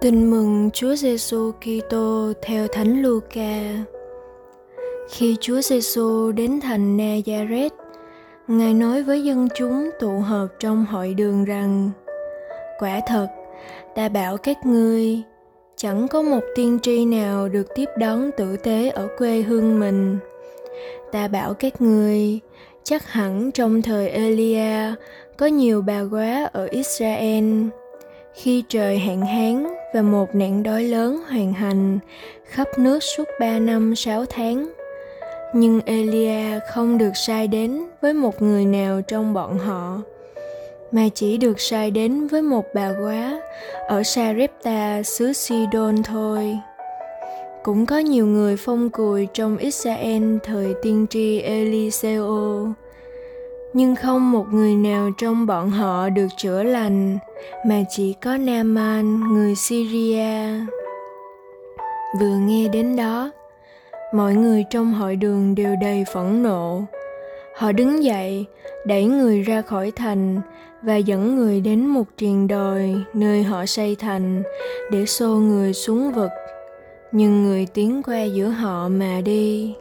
Tin mừng Chúa Giêsu Kitô theo Thánh Luca. Khi Chúa Giêsu đến thành Nazareth, Ngài nói với dân chúng tụ họp trong hội đường rằng: Quả thật, ta bảo các ngươi, chẳng có một tiên tri nào được tiếp đón tử tế ở quê hương mình. Ta bảo các ngươi, chắc hẳn trong thời Elia có nhiều bà quá ở Israel khi trời hạn hán và một nạn đói lớn hoàn hành khắp nước suốt ba năm sáu tháng. Nhưng Elia không được sai đến với một người nào trong bọn họ, mà chỉ được sai đến với một bà quá ở Sarepta xứ Sidon thôi. Cũng có nhiều người phong cùi trong Israel thời tiên tri Eliseo, nhưng không một người nào trong bọn họ được chữa lành mà chỉ có Naaman người Syria. Vừa nghe đến đó, mọi người trong hội đường đều đầy phẫn nộ. Họ đứng dậy, đẩy người ra khỏi thành và dẫn người đến một triền đồi nơi họ xây thành để xô người xuống vực. Nhưng người tiến qua giữa họ mà đi.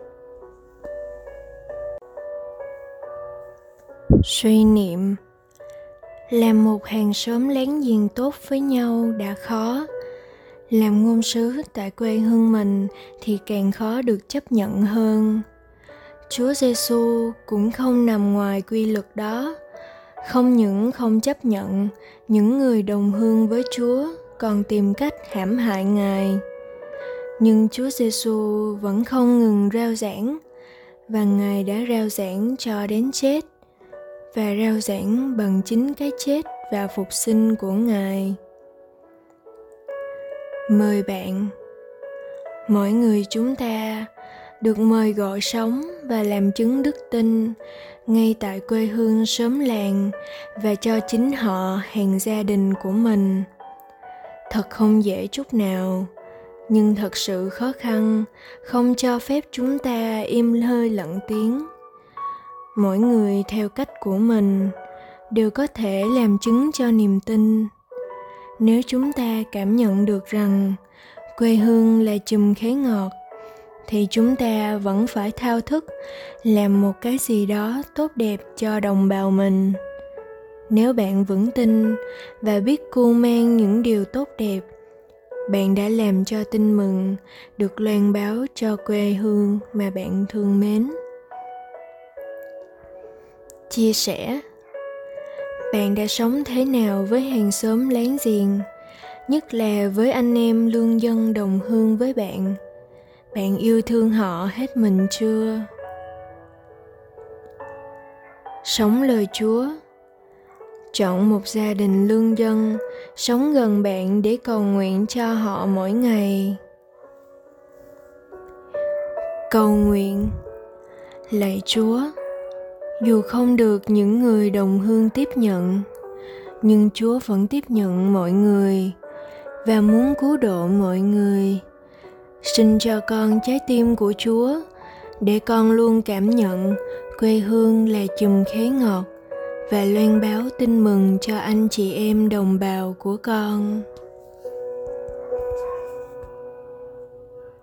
Suy niệm. Làm một hàng xóm láng giềng tốt với nhau đã khó. Làm ngôn sứ tại quê hương mình thì càng khó được chấp nhận hơn. Chúa giêsu cũng không nằm ngoài quy luật đó. Không những không chấp nhận, những người đồng hương với chúa còn tìm cách hãm hại ngài. Nhưng chúa giêsu vẫn không ngừng rao giảng, và ngài đã rao giảng cho đến chết và rao giảng bằng chính cái chết và phục sinh của ngài. Mời bạn, mỗi người chúng ta được mời gọi sống và làm chứng đức tin ngay tại quê hương sớm làng và cho chính họ hàng gia đình của mình. Thật không dễ chút nào, nhưng thật sự khó khăn không cho phép chúng ta im hơi lặng tiếng mỗi người theo cách của mình đều có thể làm chứng cho niềm tin. Nếu chúng ta cảm nhận được rằng quê hương là chùm khế ngọt, thì chúng ta vẫn phải thao thức làm một cái gì đó tốt đẹp cho đồng bào mình. Nếu bạn vững tin và biết cu mang những điều tốt đẹp, bạn đã làm cho tin mừng được loan báo cho quê hương mà bạn thương mến chia sẻ. Bạn đã sống thế nào với hàng xóm láng giềng, nhất là với anh em lương dân đồng hương với bạn? Bạn yêu thương họ hết mình chưa? Sống lời chúa. Chọn một gia đình lương dân, sống gần bạn để cầu nguyện cho họ mỗi ngày. Cầu nguyện. Lạy chúa dù không được những người đồng hương tiếp nhận, nhưng chúa vẫn tiếp nhận mọi người và muốn cứu độ mọi người. Xin cho con trái tim của chúa để con luôn cảm nhận quê hương là chùm khế ngọt và loan báo tin mừng cho anh chị em đồng bào của con.